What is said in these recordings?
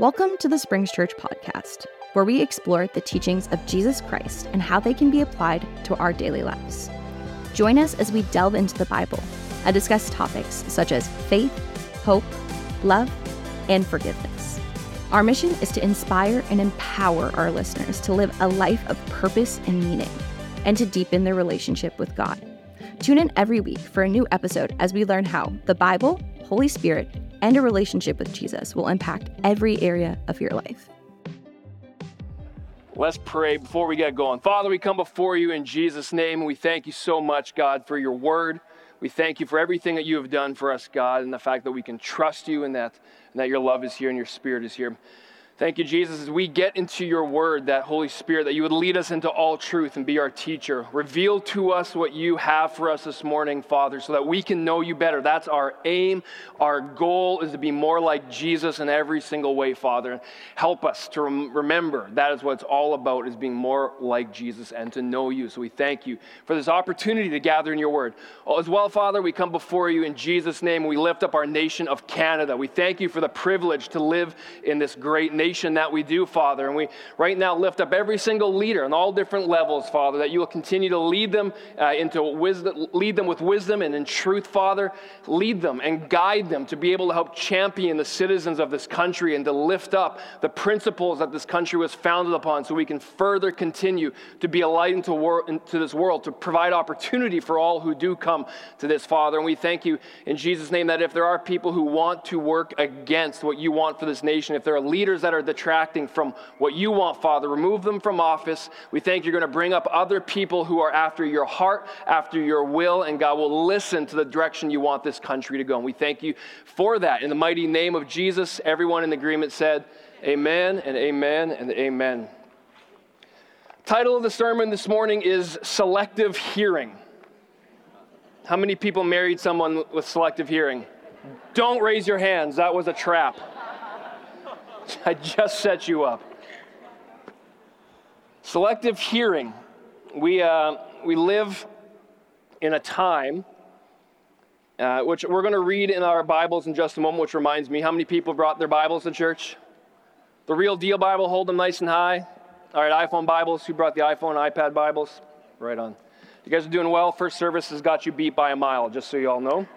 Welcome to the Springs Church podcast, where we explore the teachings of Jesus Christ and how they can be applied to our daily lives. Join us as we delve into the Bible and discuss topics such as faith, hope, love, and forgiveness. Our mission is to inspire and empower our listeners to live a life of purpose and meaning, and to deepen their relationship with God. Tune in every week for a new episode as we learn how the Bible, Holy Spirit, and a relationship with Jesus will impact every area of your life. Let's pray before we get going. Father, we come before you in Jesus' name, we thank you so much, God, for your word. We thank you for everything that you have done for us, God, and the fact that we can trust you and that, and that your love is here and your spirit is here. Thank you, Jesus, as we get into your word, that Holy Spirit, that you would lead us into all truth and be our teacher. Reveal to us what you have for us this morning, Father, so that we can know you better. That's our aim. Our goal is to be more like Jesus in every single way, Father. Help us to rem- remember that is what it's all about, is being more like Jesus and to know you. So we thank you for this opportunity to gather in your word. Oh, as well, Father, we come before you in Jesus' name. We lift up our nation of Canada. We thank you for the privilege to live in this great nation that we do, Father. And we right now lift up every single leader on all different levels, Father, that you will continue to lead them uh, into wisdom, lead them with wisdom and in truth, Father. Lead them and guide them to be able to help champion the citizens of this country and to lift up the principles that this country was founded upon so we can further continue to be a light into, wor- into this world, to provide opportunity for all who do come to this, Father. And we thank you in Jesus' name that if there are people who want to work against what you want for this nation, if there are leaders that are are detracting from what you want, Father. Remove them from office. We thank you're going to bring up other people who are after your heart, after your will, and God will listen to the direction you want this country to go. And we thank you for that. In the mighty name of Jesus, everyone in agreement said, Amen and amen and amen. Title of the sermon this morning is Selective Hearing. How many people married someone with selective hearing? Don't raise your hands. That was a trap. I just set you up. Selective hearing. We, uh, we live in a time uh, which we're going to read in our Bibles in just a moment, which reminds me how many people brought their Bibles to church? The real deal Bible, hold them nice and high. All right, iPhone Bibles. Who brought the iPhone, iPad Bibles? Right on. You guys are doing well. First service has got you beat by a mile, just so you all know.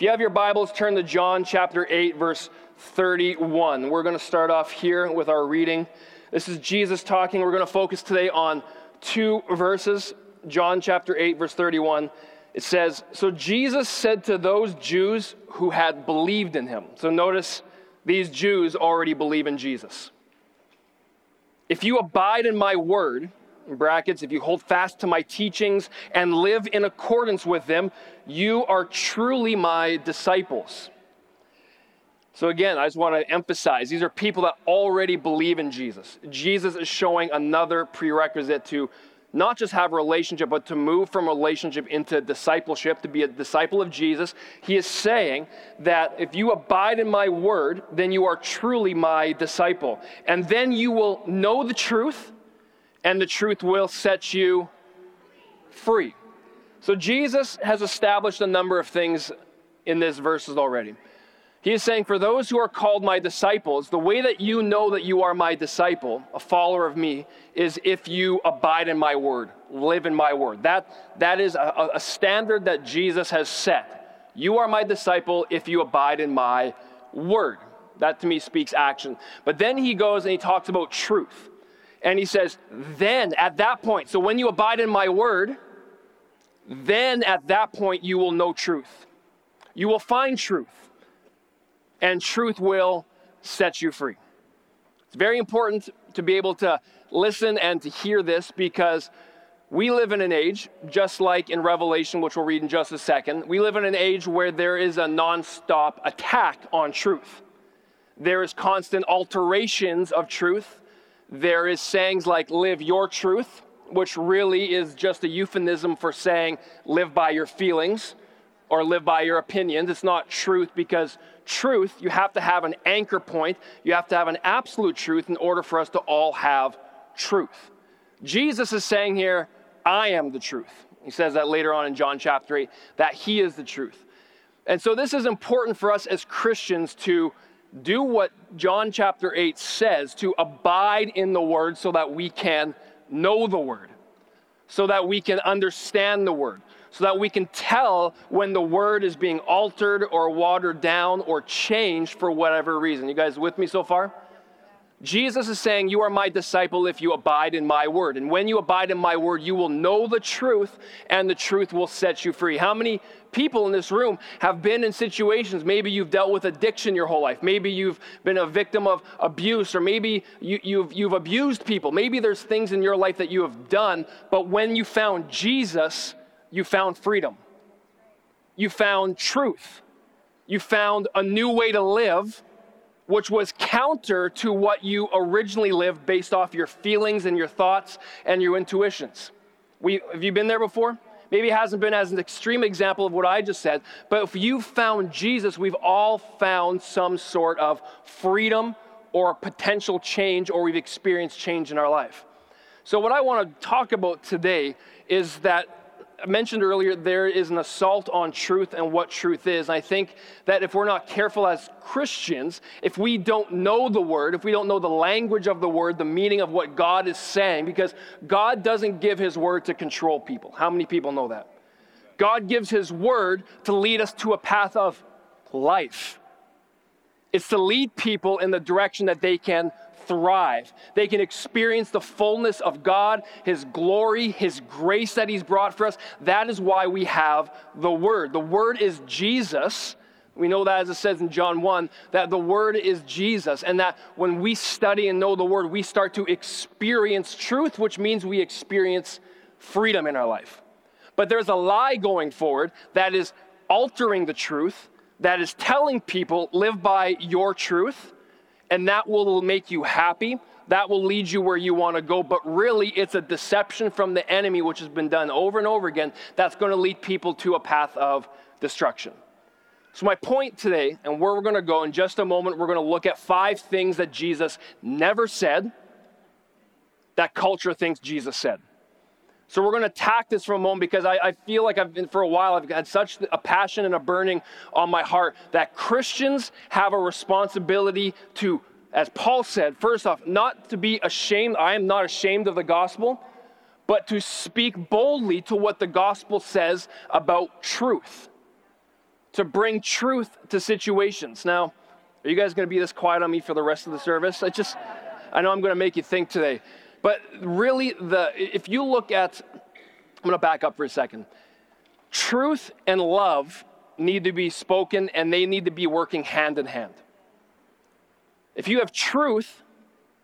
If you have your Bibles, turn to John chapter 8, verse 31. We're going to start off here with our reading. This is Jesus talking. We're going to focus today on two verses. John chapter 8, verse 31. It says, So Jesus said to those Jews who had believed in him. So notice these Jews already believe in Jesus. If you abide in my word, in brackets, if you hold fast to my teachings and live in accordance with them, you are truly my disciples. So, again, I just want to emphasize these are people that already believe in Jesus. Jesus is showing another prerequisite to not just have a relationship, but to move from relationship into discipleship, to be a disciple of Jesus. He is saying that if you abide in my word, then you are truly my disciple. And then you will know the truth, and the truth will set you free. So, Jesus has established a number of things in these verses already. He is saying, For those who are called my disciples, the way that you know that you are my disciple, a follower of me, is if you abide in my word, live in my word. That, that is a, a standard that Jesus has set. You are my disciple if you abide in my word. That to me speaks action. But then he goes and he talks about truth. And he says, Then at that point, so when you abide in my word, then at that point you will know truth. You will find truth and truth will set you free. It's very important to be able to listen and to hear this because we live in an age, just like in Revelation, which we'll read in just a second, we live in an age where there is a nonstop attack on truth. There is constant alterations of truth. There is sayings like live your truth, which really is just a euphemism for saying live by your feelings or live by your opinions. It's not truth because truth, you have to have an anchor point. You have to have an absolute truth in order for us to all have truth. Jesus is saying here, I am the truth. He says that later on in John chapter 8, that he is the truth. And so this is important for us as Christians to do what John chapter 8 says to abide in the word so that we can know the word, so that we can understand the word, so that we can tell when the word is being altered or watered down or changed for whatever reason. You guys with me so far? Jesus is saying, You are my disciple if you abide in my word. And when you abide in my word, you will know the truth, and the truth will set you free. How many people in this room have been in situations? Maybe you've dealt with addiction your whole life. Maybe you've been a victim of abuse, or maybe you, have you've, you've abused people. Maybe there's things in your life that you have done, but when you found Jesus, you found freedom. You found truth. You found a new way to live which was counter to what you originally lived based off your feelings and your thoughts and your intuitions. We, have you been there before? Maybe it hasn't been as an extreme example of what I just said, but if you found Jesus, we've all found some sort of freedom or potential change, or we've experienced change in our life. So, what I want to talk about today is that mentioned earlier, there is an assault on truth and what truth is. And I think that if we're not careful as Christians, if we don't know the word, if we don't know the language of the word, the meaning of what God is saying, because God doesn't give his word to control people. How many people know that? God gives his word to lead us to a path of life. It's to lead people in the direction that they can thrive. They can experience the fullness of God, His glory, His grace that He's brought for us. That is why we have the Word. The Word is Jesus. We know that as it says in John 1, that the Word is Jesus, and that when we study and know the Word, we start to experience truth, which means we experience freedom in our life. But there's a lie going forward that is altering the truth, that is telling people, live by your truth and that will make you happy. That will lead you where you want to go. But really, it's a deception from the enemy, which has been done over and over again, that's going to lead people to a path of destruction. So, my point today, and where we're going to go in just a moment, we're going to look at five things that Jesus never said that culture thinks Jesus said. So we're going to attack this for a moment because I, I, feel like I've been for a while, I've had such a passion and a burning on my heart that Christians have a responsibility to, as Paul said, first off, not to be ashamed. I am not ashamed of the gospel, but to speak boldly to what the gospel says about truth, to bring truth to situations. Now, are you guys going to be this quiet on me for the rest of the service? I just, I know I'm going to make you think today. But really, the, if you look at, I'm going to back up for a second. Truth and love need to be spoken and they need to be working hand in hand. If you have truth,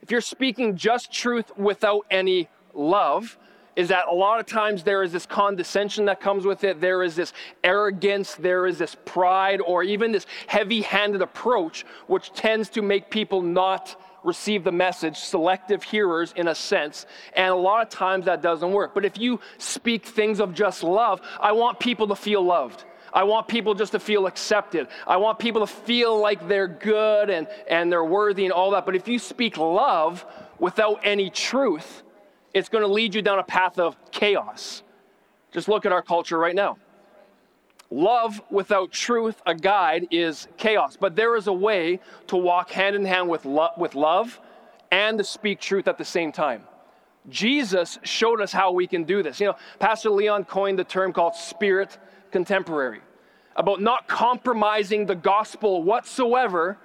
if you're speaking just truth without any love, is that a lot of times there is this condescension that comes with it. There is this arrogance, there is this pride, or even this heavy handed approach, which tends to make people not receive the message, selective hearers in a sense, and a lot of times that doesn't work. But if you speak things of just love, I want people to feel loved. I want people just to feel accepted. I want people to feel like they're good and, and they're worthy and all that. But if you speak love without any truth, it's going to lead you down a path of chaos. Just look at our culture right now. Love without truth, a guide, is chaos. But there is a way to walk hand in hand with, lo- with love and to speak truth at the same time. Jesus showed us how we can do this. You know, Pastor Leon coined the term called spirit contemporary about not compromising the gospel whatsoever,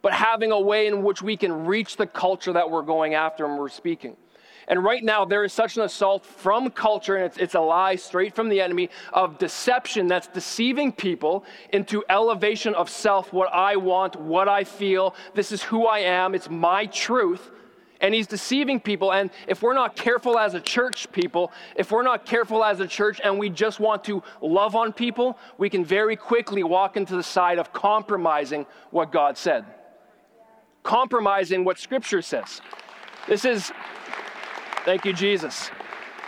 but having a way in which we can reach the culture that we're going after and we're speaking. And right now, there is such an assault from culture, and it's, it's, a lie straight from the enemy of deception that's deceiving people into elevation of self, what I want, what I feel. This is who I am, it's my truth. And he's deceiving people. And if we're not careful as a church, people, if we're not careful as a church and we just want to love on people, we can very quickly walk into the side of compromising what God said, compromising what Scripture says. This is Thank you, Jesus.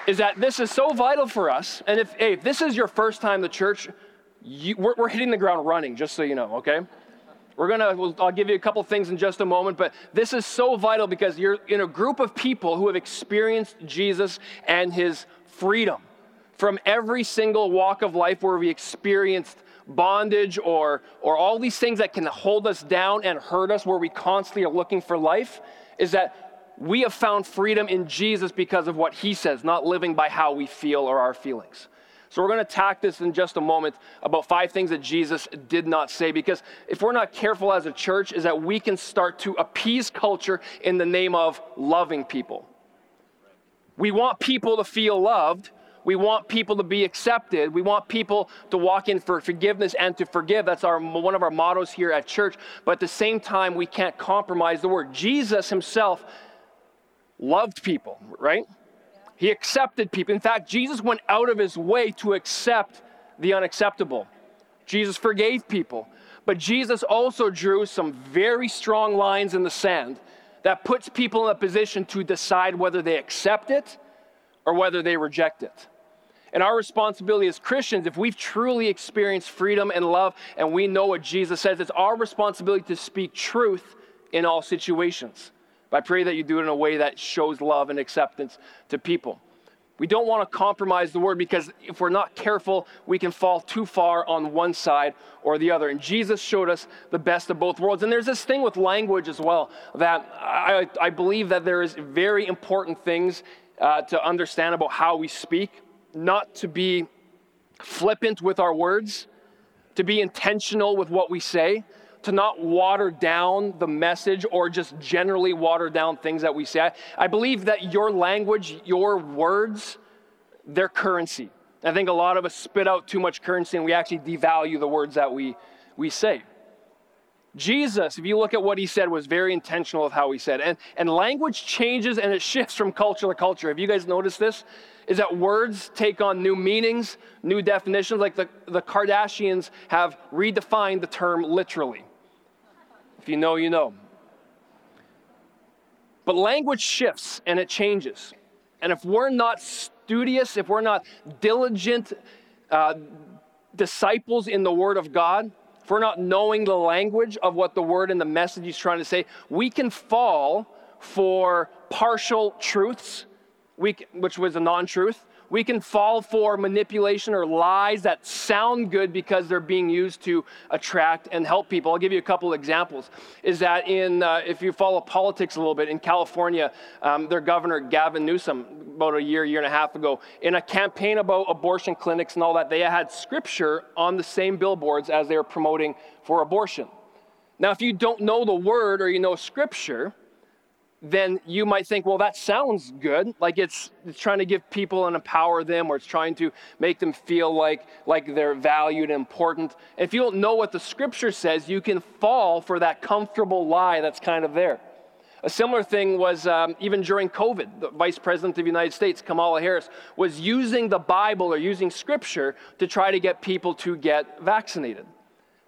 Is that this is so vital for us. And if, hey, if this is your first time the church, you, we're, we're hitting the ground running, just so you know, okay? We're gonna, we'll, I'll give you a couple things in just a moment, but this is so vital because you're in a group of people who have experienced Jesus and his freedom from every single walk of life where we experienced bondage or, or all these things that can hold us down and hurt us where we constantly are looking for life is that we have found freedom in Jesus because of what he says, not living by how we feel or our feelings. So we're going to attack this in just a moment about five things that Jesus did not say because if we're not careful as a church is that we can start to appease culture in the name of loving people. We want people to feel loved. We want people to be accepted. We want people to walk in for forgiveness and to forgive. That's our, one of our mottos here at church. But at the same time, we can't compromise the word. Jesus himself loved people, right? He accepted people. In fact, Jesus went out of his way to accept the unacceptable. Jesus forgave people. But Jesus also drew some very strong lines in the sand that puts people in a position to decide whether they accept it or whether they reject it. And our responsibility as Christians, if we've truly experienced freedom and love and we know what Jesus says, it's our responsibility to speak truth in all situations. I pray that you do it in a way that shows love and acceptance to people. We don't want to compromise the word because if we're not careful, we can fall too far on one side or the other. And Jesus showed us the best of both worlds. And there's this thing with language as well that I, I believe that there is very important things uh, to understand about how we speak, not to be flippant with our words, to be intentional with what we say to not water down the message or just generally water down things that we say. I, believe that your language, your words, they're currency. I think a lot of us spit out too much currency and we actually devalue the words that we, we say. Jesus, if you look at what he said, was very intentional with how he said. And, and language changes and it shifts from culture to culture. Have you guys noticed this? Is that words take on new meanings, new definitions. Like the, the Kardashians have redefined the term literally. If you know, you know. But language shifts and it changes. And if we're not studious, if we're not diligent uh, disciples in the Word of God, if we're not knowing the language of what the Word and the message He's trying to say, we can fall for partial truths, which was a non truth, we can fall for manipulation or lies that sound good because they're being used to attract and help people. I'll give you a couple examples. Is that in, uh, if you follow politics a little bit, in California, um, their governor, Gavin Newsom, about a year, year and a half ago, in a campaign about abortion clinics and all that, they had scripture on the same billboards as they were promoting for abortion. Now, if you don't know the word or you know scripture, then you might think, well, that sounds good. Like it's, it's trying to give people and empower them, or it's trying to make them feel like, like they're valued and important. if you don't know what the scripture says, you can fall for that comfortable lie that's kind of there. A similar thing was um, even during COVID, the Vice President of the United States, Kamala Harris, was using the Bible or using scripture to try to get people to get vaccinated.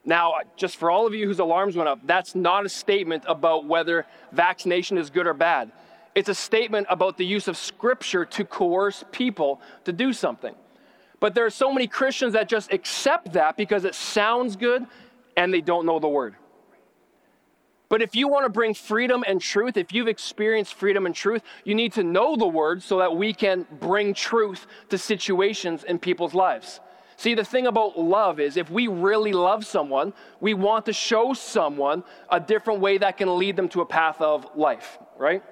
Now, just for all of you whose alarms went up, that's not a statement about whether vaccination is good or bad. It's a statement about the use of scripture to coerce people to do something. But there are so many Christians that just accept that because it sounds good and they don't know the word. But if you want to bring freedom and truth, if you've experienced freedom and truth, you need to know the word so that we can bring truth to situations in people's lives. See, the thing about love is if we really love someone, we want to show someone a different way that can lead them to a path of life, right?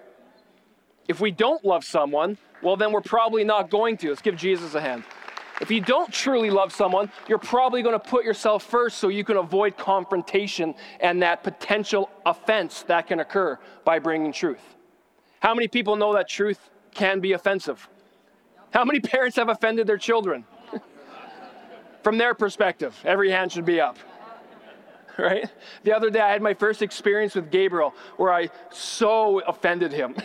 If we don't love someone, well, then we're probably not going to. Let's give Jesus a hand. If you don't truly love someone, you're probably going to put yourself first so you can avoid confrontation and that potential offense that can occur by bringing truth. How many people know that truth can be offensive? How many parents have offended their children? From their perspective, every hand should be up. Right? The other day, I had my first experience with Gabriel where I so offended him.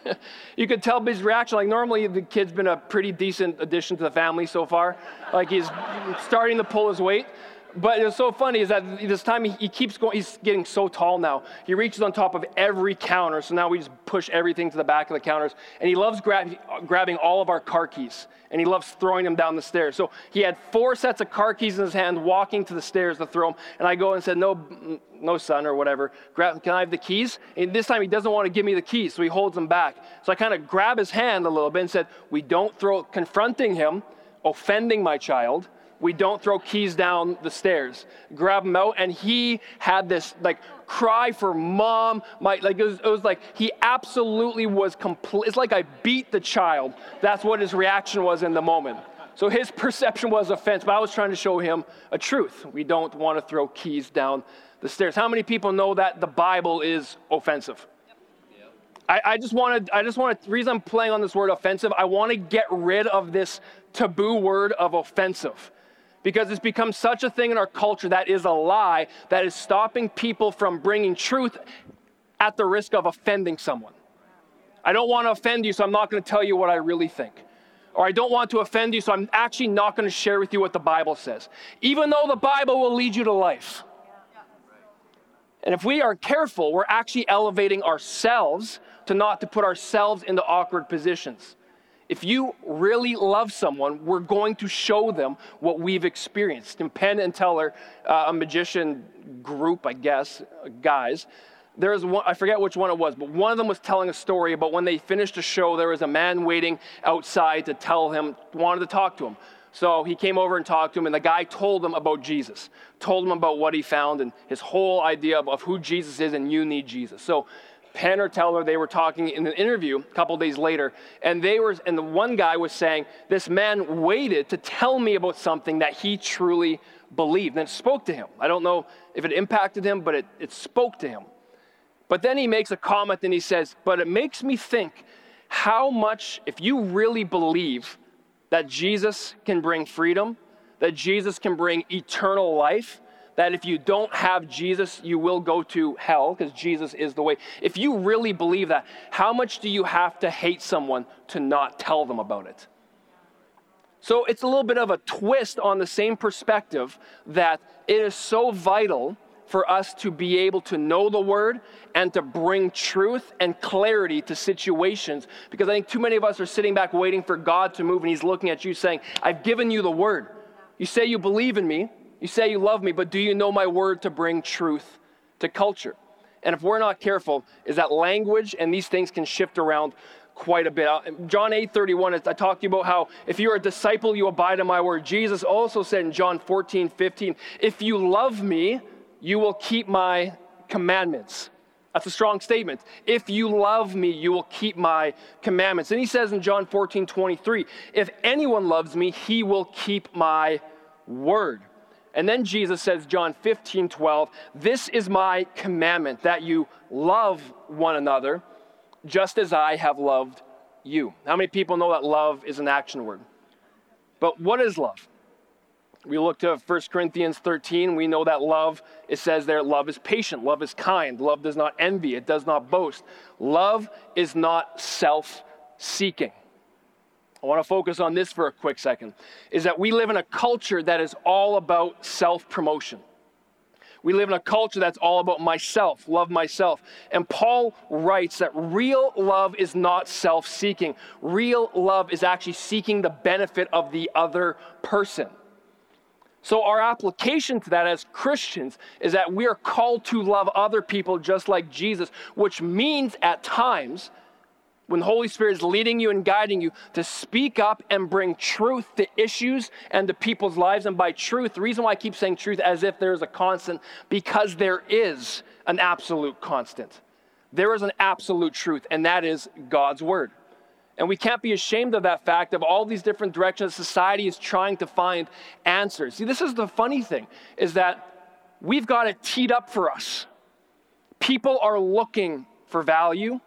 you could tell his reaction. Like, normally, the kid's been a pretty decent addition to the family so far. Like, he's starting to pull his weight. But it's so funny is that this time he, keeps going, he's getting so tall now. He reaches on top of every counter. So now we just push everything to the back of the counters. And he loves grab, grabbing all of our car keys. And he loves throwing them down the stairs. So he had four sets of car keys in his hand, walking to the stairs to throw them. And I go and said, No, no, son, or whatever. Grab, can I have the keys? And this time he doesn't want to give me the keys. So he holds them back. So I kind of grab his hand a little bit and said, We don't throw, confronting him, offending my child we don't throw keys down the stairs. Grab them out, and he had this like cry for mom. My like it was, it was like he absolutely was complete. It's like I beat the child. That's what his reaction was in the moment. So his perception was offense, but I was trying to show him a truth. We don't want to throw keys down the stairs. How many people know that the Bible is offensive? I, just want to, I just want to, the reason I'm playing on this word offensive, I want to get rid of this taboo word of offensive because it's become such a thing in our culture that is a lie that is stopping people from bringing truth at the risk of offending someone. I don't want to offend you, so I'm not going to tell you what I really think. Or I don't want to offend you, so I'm actually not going to share with you what the Bible says, even though the Bible will lead you to life. And if we are careful, we're actually elevating ourselves to not to put ourselves into awkward positions. If you really love someone, we're going to show them what we've experienced. In Penn and Teller, uh, a magician group, I guess, uh, guys, there was one, I forget which one it was, but one of them was telling a story about when they finished a show, there was a man waiting outside to tell him, wanted to talk to him. So he came over and talked to him, and the guy told him about Jesus, told him about what he found and his whole idea of who Jesus is, and you need Jesus. So Penn or Teller, they were talking in an interview a couple days later, and they were, and the one guy was saying, This man waited to tell me about something that he truly believed. And it spoke to him. I don't know if it impacted him, but it, it spoke to him. But then he makes a comment and he says, But it makes me think how much, if you really believe that Jesus can bring freedom, that Jesus can bring eternal life, that if you don't have Jesus, you will go to hell because Jesus is the way. If you really believe that, how much do you have to hate someone to not tell them about it? So it's a little bit of a twist on the same perspective that it is so vital for us to be able to know the word and to bring truth and clarity to situations because I think too many of us are sitting back waiting for God to move and he's looking at you saying, I've given you the word. You say you believe in me, you say you love me, but do you know my word to bring truth to culture? And if we're not careful, is that language and these things can shift around quite a bit. Uh, John 8 31, I talked to you about how if you're a disciple, you abide in my word. Jesus also said in John 14 15, if you love me, you will keep my commandments. That's a strong statement. If you love me, you will keep my commandments. And he says in John 14 23, if anyone loves me, he will keep my word. And then Jesus says, John 15, 12, This is my commandment, that you love one another just as I have loved you. How many people know that love is an action word? But what is love? We look to 1 Corinthians 13. We know that love, it says there, love is patient, love is kind, love does not envy, it does not boast. Love is not self seeking. I want to focus on this for a quick second, is that we live in a culture that is all about self promotion. We live in a culture that's all about myself, love myself. And Paul writes that real love is not self seeking. Real love is actually seeking the benefit of the other person. So, our application to that as Christians is that we are called to love other people just like Jesus, which means at times when the Holy Spirit is leading you and guiding you to speak up and bring truth to issues and to people's lives. And by truth, the reason why I keep saying truth as if there's a constant, because there is an absolute constant. There is an absolute truth, and that is God's Word. And we can't be ashamed of that fact of all these different directions society is trying to find answers. See, this is the funny thing, is that we've got it teed up for us. People are looking for value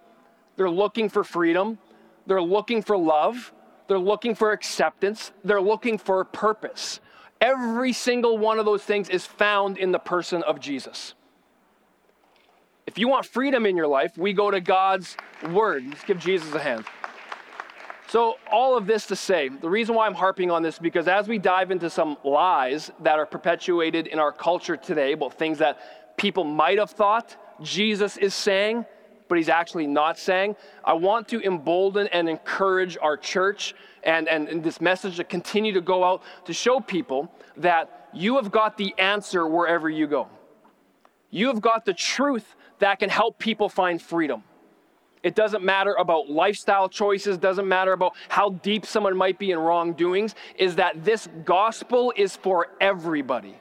they're looking for freedom. They're looking for love. They're looking for acceptance. They're looking for purpose. Every single one of those things is found in the person of Jesus. If you want freedom in your life, we go to God's word. Let's give Jesus a hand. So, all of this to say, the reason why I'm harping on this is because as we dive into some lies that are perpetuated in our culture today about things that people might have thought Jesus is saying, but he's actually not saying. I want to embolden and encourage our church and, and, and, this message to continue to go out to show people that you have got the answer wherever you go. You have got the truth that can help people find freedom. it doesn't matter about lifestyle choices, doesn't matter about how deep someone might be in wrongdoings, is that this gospel is for everybody.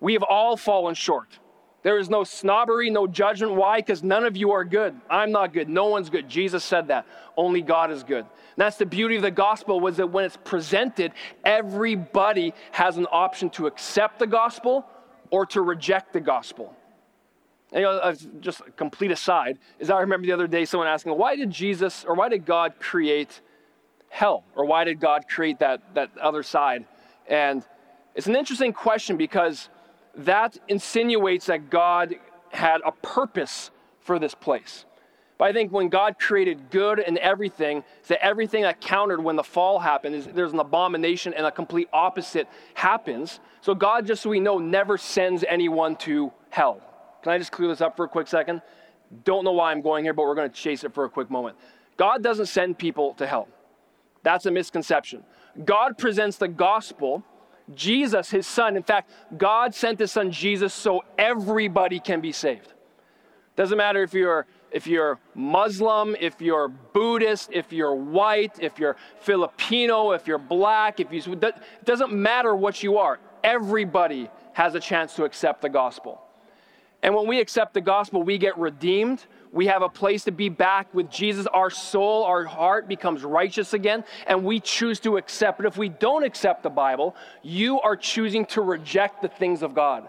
We have all fallen short. There is no snobbery, no judgment. Why? Because none of you are good. I'm not good. No one's good. Jesus said that. Only God is good. And that's the beauty of the gospel was that when it's presented, everybody has an option to accept the gospel or to reject the gospel. And, you know, just a complete aside is I remember the other day someone asking, why did Jesus or why did God create hell? Or why did God create that, that other side? And it's an interesting question because that insinuates that God had a purpose for this place. But I think when God created good and everything, that everything that countered when the fall happened is there's an abomination and a complete opposite happens. So God, just so we know, never sends anyone to hell. Can I just clear this up for a quick second? Don't know why I'm going here, but we're going to chase it for a quick moment. God doesn't send people to hell. That's a misconception. God presents the gospel, Jesus, his son. In fact, God sent his son Jesus so everybody can be saved. Doesn't matter if you're if you're Muslim, if you're Buddhist, if you're white, if you're Filipino, if you're black, if you it doesn't matter what you are. Everybody has a chance to accept the gospel. And when we accept the gospel, we get redeemed. We have a place to be back with Jesus. Our soul, our heart becomes righteous again, and we choose to accept it. If we don't accept the Bible, you are choosing to reject the things of God.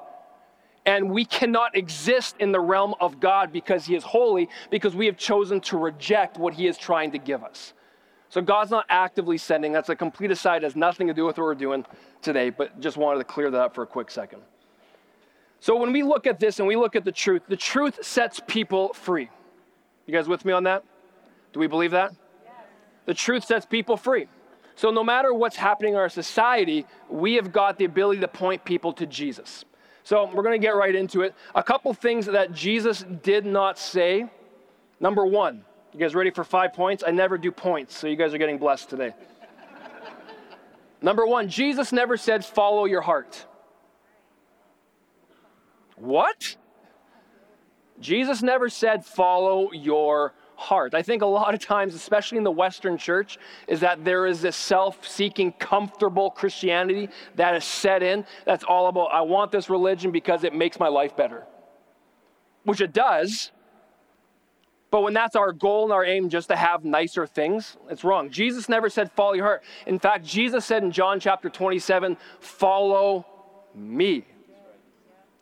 And we cannot exist in the realm of God because He is holy, because we have chosen to reject what He is trying to give us. So God's not actively sending. That's a complete aside, it has nothing to do with what we're doing today, but just wanted to clear that up for a quick second. So when we look at this and we look at the truth, the truth sets people free. You guys with me on that? Do we believe that? Yes. The truth sets people free. So no matter what's happening in our society, we have got the ability to point people to Jesus. So we're going to get right into it. A couple things that Jesus did not say. Number one, you guys ready for five points? I never do points, so you guys are getting blessed today. Number one, Jesus never said, follow your heart. What? Jesus never said, follow your heart. I think a lot of times, especially in the Western church, is that there is this self seeking, comfortable Christianity that is set in. That's all about, I want this religion because it makes my life better. Which it does. But when that's our goal and our aim just to have nicer things, it's wrong. Jesus never said, follow your heart. In fact, Jesus said in John chapter 27, follow me.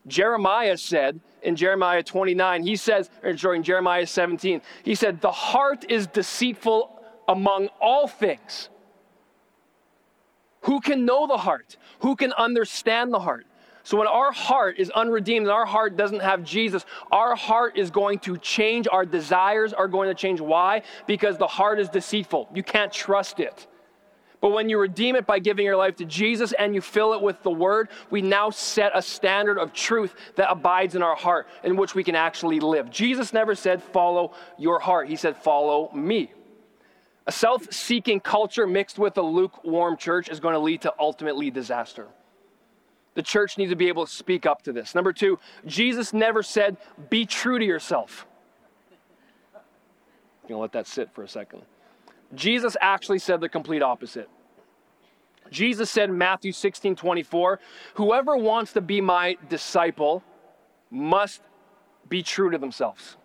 Jeremiah said in Jeremiah 29, he says, or during Jeremiah 17, he said, The heart is deceitful among all things. Who can know the heart? Who can understand the heart? So when our heart is unredeemed and our heart doesn't have Jesus, our heart is going to change. Our desires are going to change. Why? Because the heart is deceitful. You can't trust it. But when you redeem it by giving your life to Jesus and you fill it with the word, we now set a standard of truth that abides in our heart in which we can actually live. Jesus never said, Follow your heart. He said, Follow me. A self seeking culture mixed with a lukewarm church is going to lead to ultimately disaster. The church needs to be able to speak up to this. Number two, Jesus never said, Be true to yourself. I'm going to let that sit for a second. Jesus actually said the complete opposite. Jesus said in Matthew 16 24, Whoever wants to be my disciple must be true to themselves.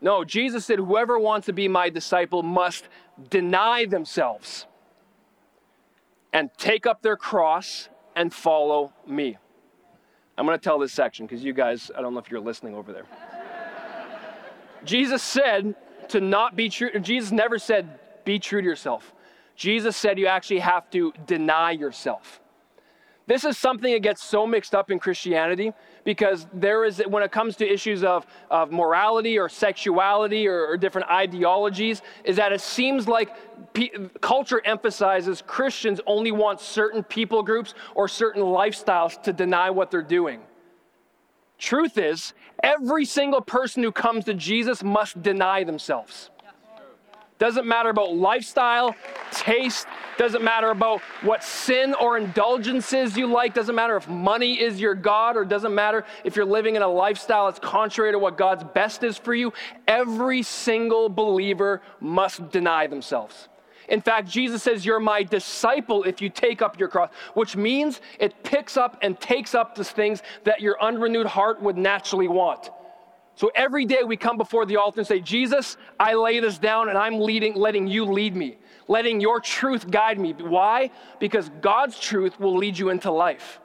No, Jesus said, Whoever wants to be my disciple must deny themselves and take up their cross and follow me. I'm going to tell this section because you guys, I don't know if you're listening over there. Jesus said to not be true, Jesus never said, Be true to yourself. Jesus said you actually have to deny yourself. This is something that gets so mixed up in Christianity because there is, when it comes to issues of, of morality or sexuality or, or different ideologies, is that it seems like culture emphasizes Christians only want certain people groups or certain lifestyles to deny what they're doing. Truth is, every single person who comes to Jesus must deny themselves. Doesn't matter about lifestyle, taste, doesn't matter about what sin or indulgences you like, doesn't matter if money is your God, or doesn't matter if you're living in a lifestyle that's contrary to what God's best is for you. Every single believer must deny themselves. In fact, Jesus says, You're my disciple if you take up your cross, which means it picks up and takes up the things that your unrenewed heart would naturally want. So every day we come before the altar and say, Jesus, I lay this down and I'm leading, letting you lead me, letting your truth guide me. Why? Because God's truth will lead you into life.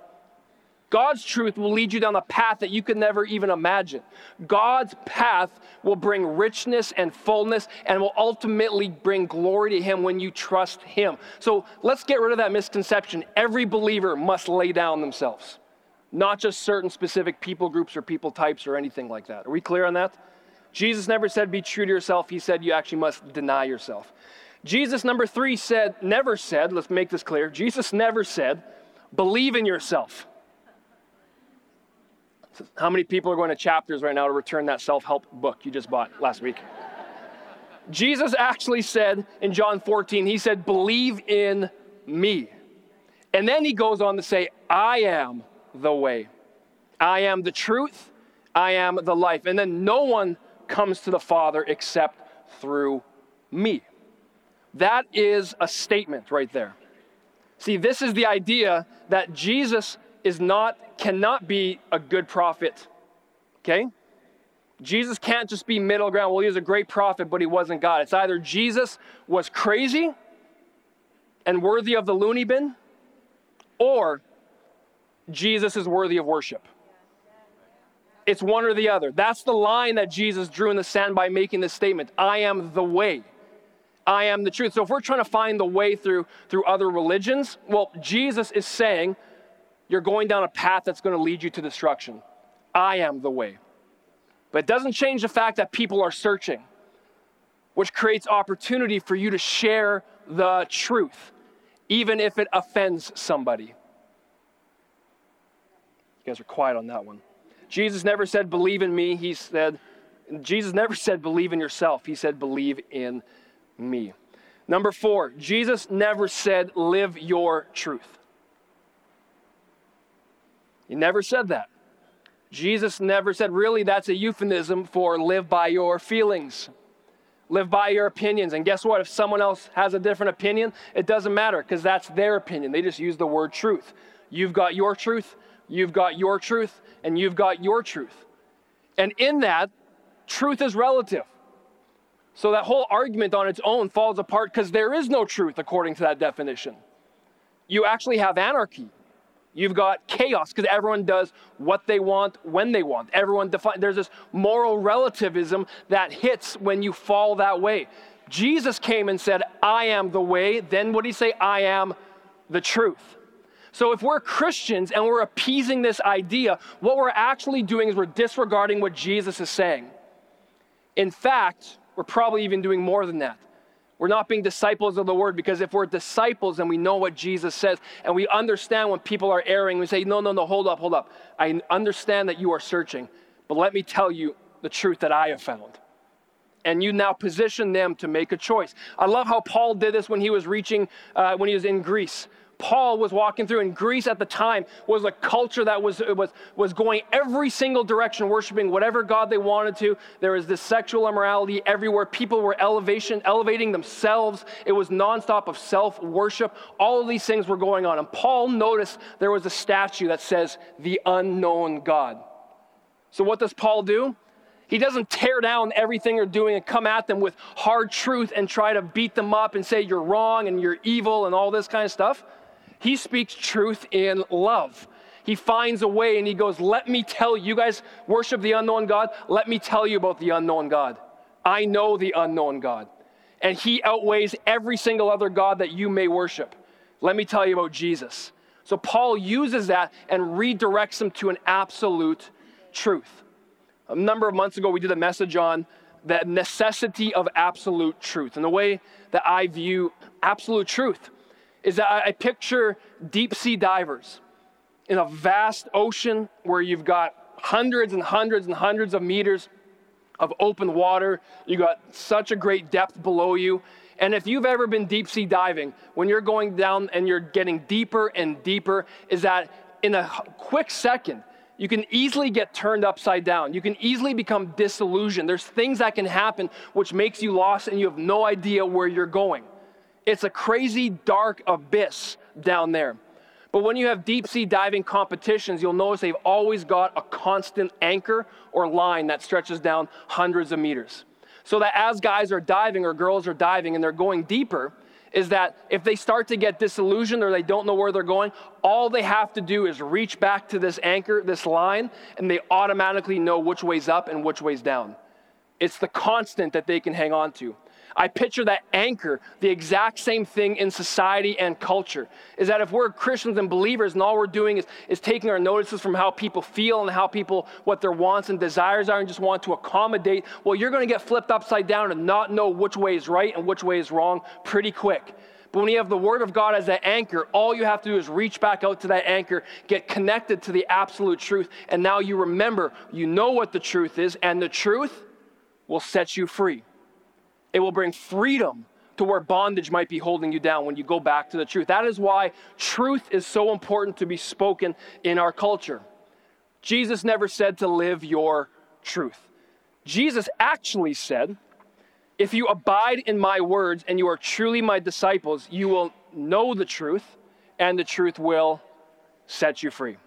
God's truth will lead you down a path that you could never even imagine. God's path will bring richness and fullness and will ultimately bring glory to Him when you trust Him. So let's get rid of that misconception. Every believer must lay down themselves not just certain specific people groups or people types or anything like that. Are we clear on that? Jesus never said be true to yourself. He said you actually must deny yourself. Jesus, number three, said, never said, let's make this clear. Jesus never said, believe in yourself. How many people are going to Chapters right now to return that self help book you just bought last week? Jesus actually said in John 14, he said, believe in me. And then he goes on to say, I am the way. I am the truth. I am the life. And then no one comes to the Father except through me. That is a statement right there. See, this is the idea that Jesus is not, cannot be a good prophet. Okay? Jesus can't just be middle ground. Well, he was a great prophet, but he wasn't God. It's either Jesus was crazy and worthy of the loony bin, or Jesus is worthy of worship. It's one or the other. That's the line that Jesus drew in the sand by making this statement I am the way. I am the truth. So if we're trying to find the way through through other religions, well, Jesus is saying you're going down a path that's going to lead you to destruction. I am the way. But it doesn't change the fact that people are searching, which creates opportunity for you to share the truth, even if it offends somebody. You guys are quiet on that one. Jesus never said, believe in me. He said, Jesus never said, believe in yourself. He said, believe in me. Number four, Jesus never said, live your truth. He never said that. Jesus never said, really, that's a euphemism for live by your feelings, live by your opinions. And guess what? If someone else has a different opinion, it doesn't matter because that's their opinion. They just use the word truth. You've got your truth, You've got your truth, and you've got your truth. And in that, truth is relative. So that whole argument on its own falls apart because there is no truth according to that definition. You actually have anarchy. You've got chaos because everyone does what they want when they want. Everyone define there's this moral relativism that hits when you fall that way. Jesus came and said, "I am the way." Then what did he say? "I am the truth." So, if we're Christians and we're appeasing this idea, what we're actually doing is we're disregarding what Jesus is saying. In fact, we're probably even doing more than that. We're not being disciples of the word because if we're disciples and we know what Jesus says and we understand when people are erring, we say, No, no, no, hold up, hold up. I understand that you are searching, but let me tell you the truth that I have found. And you now position them to make a choice. I love how Paul did this when he was reaching, uh, when he was in Greece. Paul was walking through. in Greece at the time was a culture that was, was, was going every single direction, worshiping whatever God they wanted to. There was this sexual immorality everywhere. People were elevation, elevating themselves. It was nonstop of self worship. All of these things were going on. And Paul noticed there was a statue that says, the unknown God. So what does Paul do? He doesn't tear down everything they're doing and come at them with hard truth and try to beat them up and say you're wrong and you're evil and all this kind of stuff. He speaks truth in love. He finds a way and he goes, Let me tell you, guys worship the unknown God. Let me tell you about the unknown God. I know the unknown God. And he outweighs every single other God that you may worship. Let me tell you about Jesus. So Paul uses that and redirects them to an absolute truth. A number of months ago, we did a message on the necessity of absolute truth and the way that I view absolute truth is that I, picture deep sea divers in a vast ocean where you've got hundreds and hundreds and hundreds of meters of open water. You've got such a great depth below you. And if you've ever been deep sea diving, when you're going down and you're getting deeper and deeper, is that in a quick second, you can easily get turned upside down. You can easily become disillusioned. There's things that can happen which makes you lost and you have no idea where you're going. It's a crazy dark abyss down there. But when you have deep sea diving competitions, you'll notice they've always got a constant anchor or line that stretches down hundreds of meters. So that as guys are diving or girls are diving and they're going deeper, is that if they start to get disillusioned or they don't know where they're going, all they have to do is reach back to this anchor, this line, and they automatically know which way's up and which way's down. It's the constant that they can hang on to. I picture that anchor, the exact same thing in society and culture. Is that if we're Christians and believers and all we're doing is, is taking our notices from how people feel and how people, what their wants and desires are, and just want to accommodate, well, you're going to get flipped upside down and not know which way is right and which way is wrong pretty quick. But when you have the Word of God as that anchor, all you have to do is reach back out to that anchor, get connected to the absolute truth, and now you remember, you know what the truth is, and the truth will set you free. It will bring freedom to where bondage might be holding you down when you go back to the truth. That is why truth is so important to be spoken in our culture. Jesus never said to live your truth. Jesus actually said, If you abide in my words and you are truly my disciples, you will know the truth, and the truth will set you free.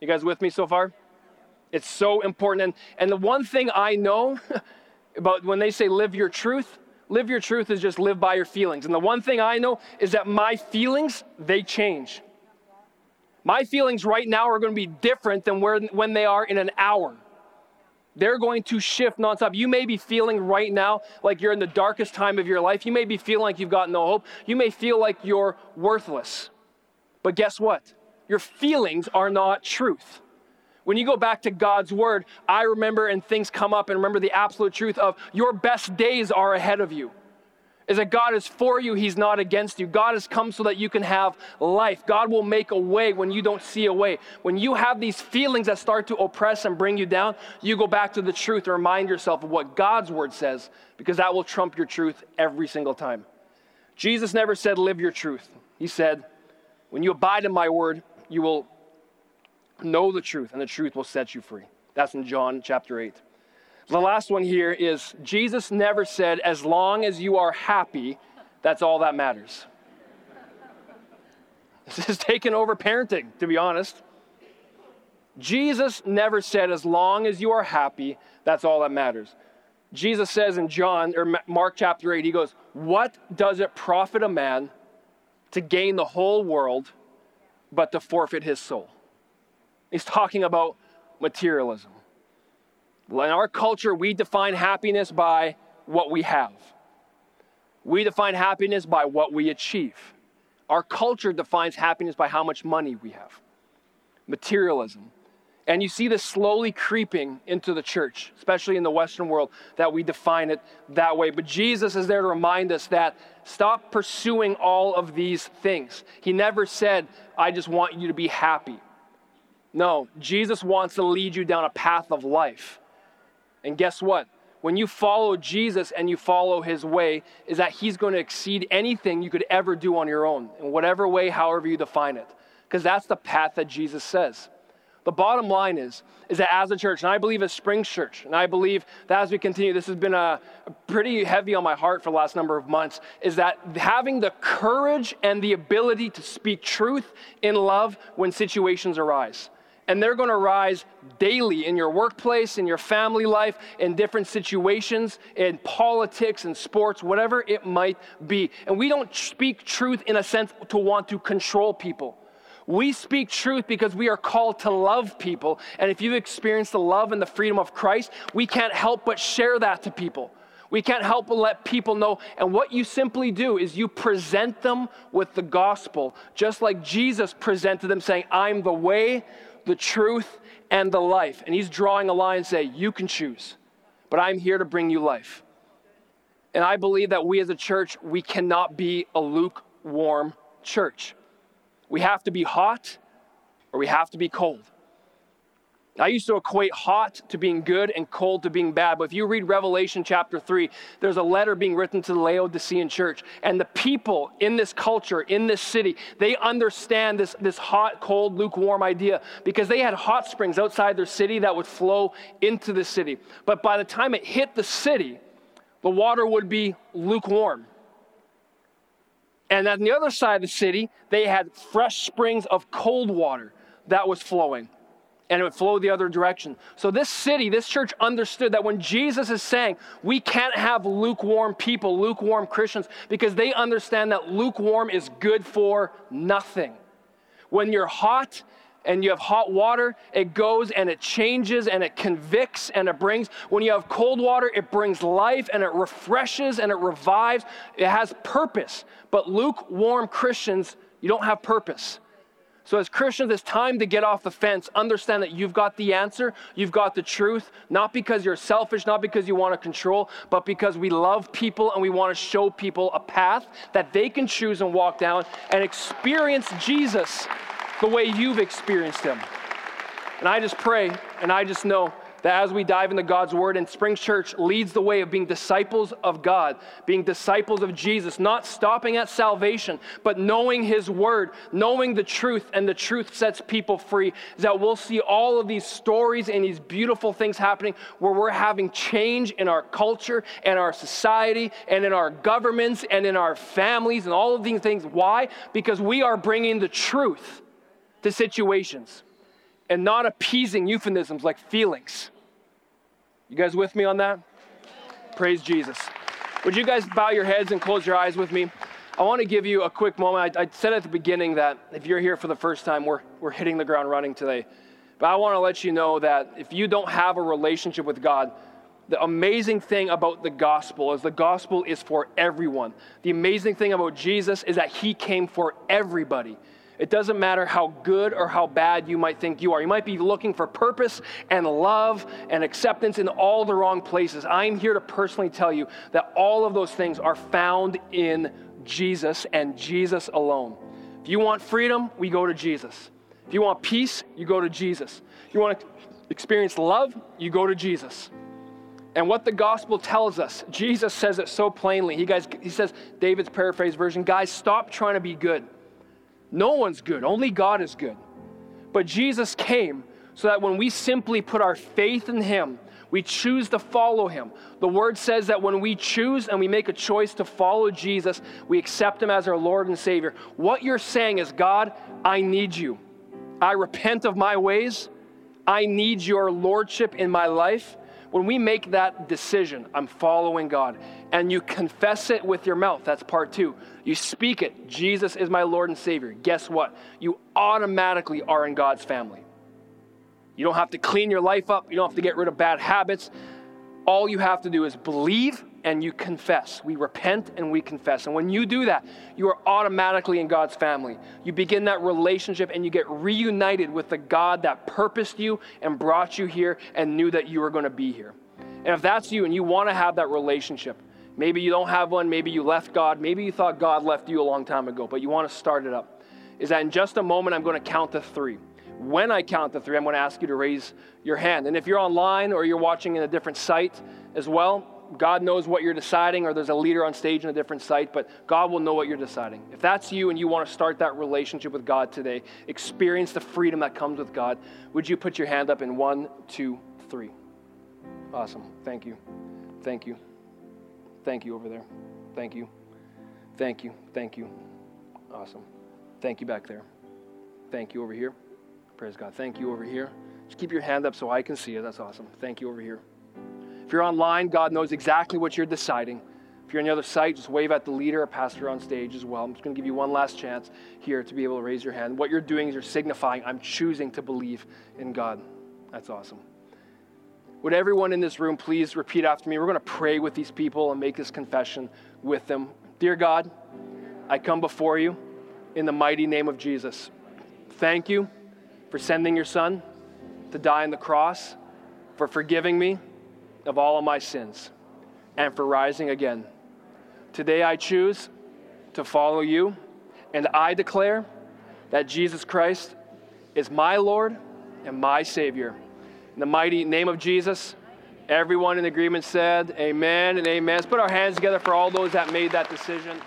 You guys with me so far? It's so important. And, and the one thing I know about when they say live your truth, live your truth is just live by your feelings. And the one thing I know is that my feelings, they change. My feelings right now are going to be different than where, when they are in an hour. They're going to shift nonstop. You may be feeling right now like you're in the darkest time of your life. You may be feeling like you've got no hope. You may feel like you're worthless. But guess what? Your feelings are not truth. When you go back to God's word, I remember and things come up and remember the absolute truth of your best days are ahead of you. Is that God is for you, He's not against you. God has come so that you can have life. God will make a way when you don't see a way. When you have these feelings that start to oppress and bring you down, you go back to the truth and remind yourself of what God's word says, because that will trump your truth every single time. Jesus never said, Live your truth. He said, When you abide in my word, you will Know the truth, and the truth will set you free. That's in John chapter 8. The last one here is Jesus never said, as long as you are happy, that's all that matters. This is taking over parenting, to be honest. Jesus never said, as long as you are happy, that's all that matters. Jesus says in John or Mark chapter 8, he goes, What does it profit a man to gain the whole world but to forfeit his soul? He's talking about materialism. In our culture, we define happiness by what we have. We define happiness by what we achieve. Our culture defines happiness by how much money we have. Materialism. And you see this slowly creeping into the church, especially in the Western world, that we define it that way. But Jesus is there to remind us that stop pursuing all of these things. He never said, I just want you to be happy. No, Jesus wants to lead you down a path of life. And guess what? When you follow Jesus and you follow his way, is that he's going to exceed anything you could ever do on your own, in whatever way, however you define it. Because that's the path that Jesus says. The bottom line is, is that as a church, and I believe as Springs Church, and I believe that as we continue, this has been a, a, pretty heavy on my heart for the last number of months, is that having the courage and the ability to speak truth in love when situations arise and they're going to rise daily in your workplace, in your family life, in different situations, in politics and sports, whatever it might be. And we don't speak truth in a sense to want to control people. We speak truth because we are called to love people. And if you've experienced the love and the freedom of Christ, we can't help but share that to people. We can't help but let people know. And what you simply do is you present them with the gospel, just like Jesus presented them, saying, I'm the way, the truth, and the life. And he's drawing a line and say, You can choose, but I'm here to bring you life. And I believe that we as a church, we cannot be a lukewarm church. We have to be hot or we have to be cold. I used to equate hot to being good and cold to being bad. But if you read Revelation chapter 3, there's a letter being written to the Laodicean church. And the people in this culture, in this city, they understand this, this hot, cold, lukewarm idea because they had hot springs outside their city that would flow into the city. But by the time it hit the city, the water would be lukewarm. And on the other side of the city, they had fresh springs of cold water that was flowing and it would flow the other direction. So, this city, this church understood that when Jesus is saying we can't have lukewarm people, lukewarm Christians, because they understand that lukewarm is good for nothing. When you're hot and you have hot water, it goes and it changes and it convicts and it brings. When you have cold water, it brings life and it refreshes and it revives. It has purpose. But lukewarm Christians, you don't have purpose. So, as Christians, it's time to get off the fence. Understand that you've got the answer, you've got the truth, not because you're selfish, not because you want to control, but because we love people and we want to show people a path that they can choose and walk down and experience Jesus the way you've experienced him. And I just pray and I just know that as we dive into God's Word and Spring Church leads the way of being disciples of God, being disciples of Jesus, not stopping at salvation, but knowing His Word, knowing the truth, and the truth sets people free, is that we'll see all of these stories and these beautiful things happening where we're having change in our culture and our society and in our governments and in our families and all of these things. Why? Because we are bringing the truth to situations and not appeasing euphemisms like feelings. You guys with me on that? Praise Jesus. Would you guys bow your heads and close your eyes with me? I want to give you a quick moment. I, I, said at the beginning that if you're here for the first time, we're, we're hitting the ground running today. But I want to let you know that if you don't have a relationship with God, the amazing thing about the gospel is the gospel is for everyone. The amazing thing about Jesus is that he came for everybody. It doesn't matter how good or how bad you might think you are. You might be looking for purpose and love and acceptance in all the wrong places. I'm here to personally tell you that all of those things are found in Jesus and Jesus alone. If you want freedom, we go to Jesus. If you want peace, you go to Jesus. If you want to experience love, you go to Jesus. And what the gospel tells us, Jesus says it so plainly. He, guys, he says, David's paraphrase version, guys, stop trying to be good. No one's good, only God is good. But Jesus came so that when we simply put our faith in Him, we choose to follow Him. The Word says that when we choose and we make a choice to follow Jesus, we accept Him as our Lord and Savior. What you're saying is, God, I need you. I repent of my ways. I need your Lordship in my life. When we make that decision, I'm following God, and you confess it with your mouth, that's part two. You speak it, Jesus is my Lord and Savior. Guess what? You automatically are in God's family. You don't have to clean your life up, you don't have to get rid of bad habits. All you have to do is believe and you confess. We repent and we confess. And when you do that, you are automatically in God's family. You begin that relationship and you get reunited with the God that purposed you and brought you here and knew that you were going to be here. And if that's you and you want to have that relationship, maybe you don't have one, maybe you left God, maybe you thought God left you a long time ago, but you want to start it up, is that in just a moment I'm going to count to three. When I count to three, I'm going to ask you to raise your hand. And if you're online or you're watching in a different site as well, God knows what you're deciding, or there's a leader on stage in a different site, but God will know what you're deciding. If that's you and you want to start that relationship with God today, experience the freedom that comes with God, would you put your hand up in one, two, three? Awesome. Thank you. Thank you. Thank you over there. Thank you. Thank you. Thank you. Awesome. Thank you back there. Thank you over here. Praise God. Thank you over here. Just keep your hand up so I can see it. That's awesome. Thank you over here. If you're online, God knows exactly what you're deciding. If you're on the other site, just wave at the leader or pastor on stage as well. I'm just going to give you one last chance here to be able to raise your hand. What you're doing is you're signifying, I'm choosing to believe in God. That's awesome. Would everyone in this room please repeat after me? We're going to pray with these people and make this confession with them. Dear God, I come before you in the mighty name of Jesus. Thank you for sending your son to die on the cross, for forgiving me of all of my sins and for rising again. Today I choose to follow you, and I declare that Jesus Christ is my Lord and my Savior. In the mighty name of Jesus, everyone in agreement said, Amen and amen. Let's put our hands together for all those that made that decision.